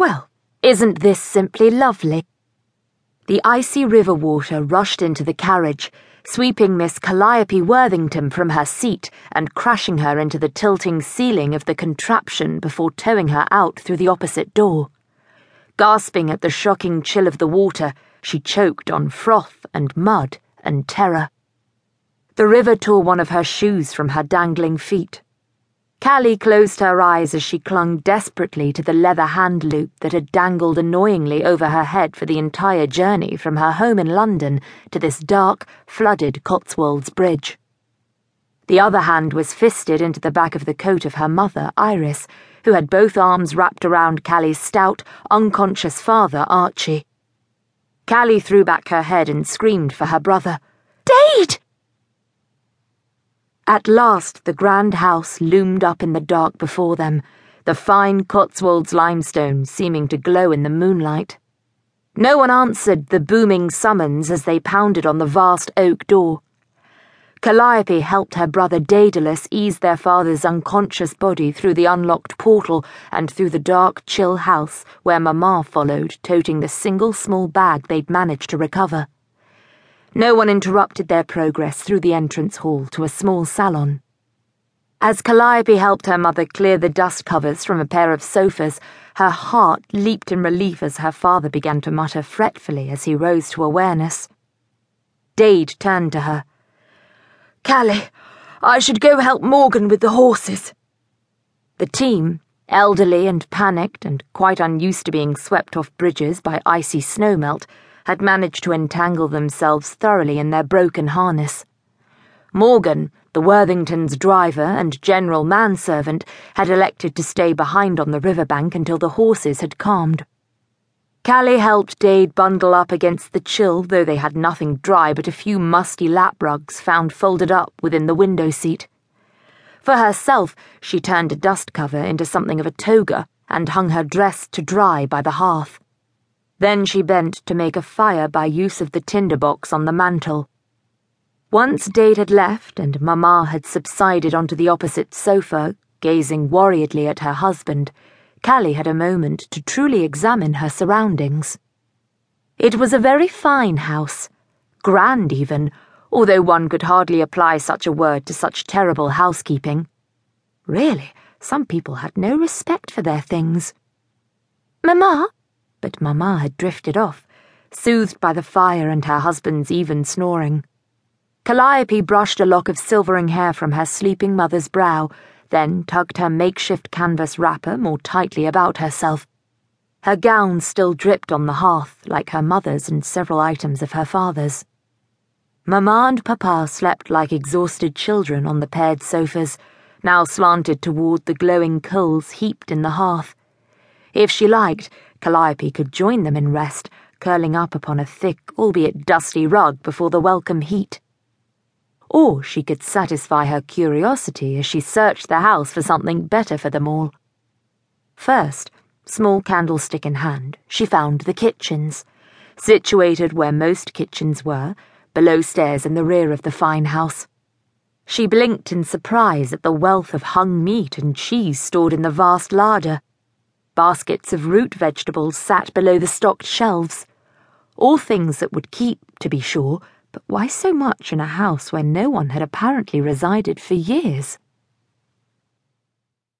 Well, isn't this simply lovely? The icy river water rushed into the carriage, sweeping Miss Calliope Worthington from her seat and crashing her into the tilting ceiling of the contraption before towing her out through the opposite door. Gasping at the shocking chill of the water, she choked on froth and mud and terror. The river tore one of her shoes from her dangling feet. Callie closed her eyes as she clung desperately to the leather hand loop that had dangled annoyingly over her head for the entire journey from her home in London to this dark, flooded Cotswolds bridge. The other hand was fisted into the back of the coat of her mother, Iris, who had both arms wrapped around Callie's stout, unconscious father, Archie. Callie threw back her head and screamed for her brother. Dade! At last, the grand house loomed up in the dark before them, the fine Cotswolds limestone seeming to glow in the moonlight. No one answered the booming summons as they pounded on the vast oak door. Calliope helped her brother Daedalus ease their father's unconscious body through the unlocked portal and through the dark, chill house where Mamma followed, toting the single small bag they'd managed to recover. No one interrupted their progress through the entrance hall to a small salon. As Calliope helped her mother clear the dust covers from a pair of sofas, her heart leaped in relief as her father began to mutter fretfully as he rose to awareness. Dade turned to her. Callie, I should go help Morgan with the horses. The team, elderly and panicked and quite unused to being swept off bridges by icy snowmelt, had managed to entangle themselves thoroughly in their broken harness. Morgan, the Worthingtons' driver and general manservant, had elected to stay behind on the riverbank until the horses had calmed. Callie helped Dade bundle up against the chill, though they had nothing dry but a few musty lap rugs found folded up within the window seat. For herself, she turned a dust cover into something of a toga and hung her dress to dry by the hearth. Then she bent to make a fire by use of the tinder box on the mantel. Once Dade had left and Mamma had subsided onto the opposite sofa, gazing worriedly at her husband, Callie had a moment to truly examine her surroundings. It was a very fine house, grand even, although one could hardly apply such a word to such terrible housekeeping. Really, some people had no respect for their things. Mamma, but Mamma had drifted off, soothed by the fire and her husband's even snoring. Calliope brushed a lock of silvering hair from her sleeping mother's brow, then tugged her makeshift canvas wrapper more tightly about herself. Her gown still dripped on the hearth, like her mother's and several items of her father's. Mamma and Papa slept like exhausted children on the paired sofas, now slanted toward the glowing coals heaped in the hearth. If she liked, Calliope could join them in rest, curling up upon a thick, albeit dusty rug before the welcome heat. Or she could satisfy her curiosity as she searched the house for something better for them all. First, small candlestick in hand, she found the kitchens, situated where most kitchens were, below stairs in the rear of the fine house. She blinked in surprise at the wealth of hung meat and cheese stored in the vast larder. Baskets of root vegetables sat below the stocked shelves. All things that would keep, to be sure, but why so much in a house where no one had apparently resided for years?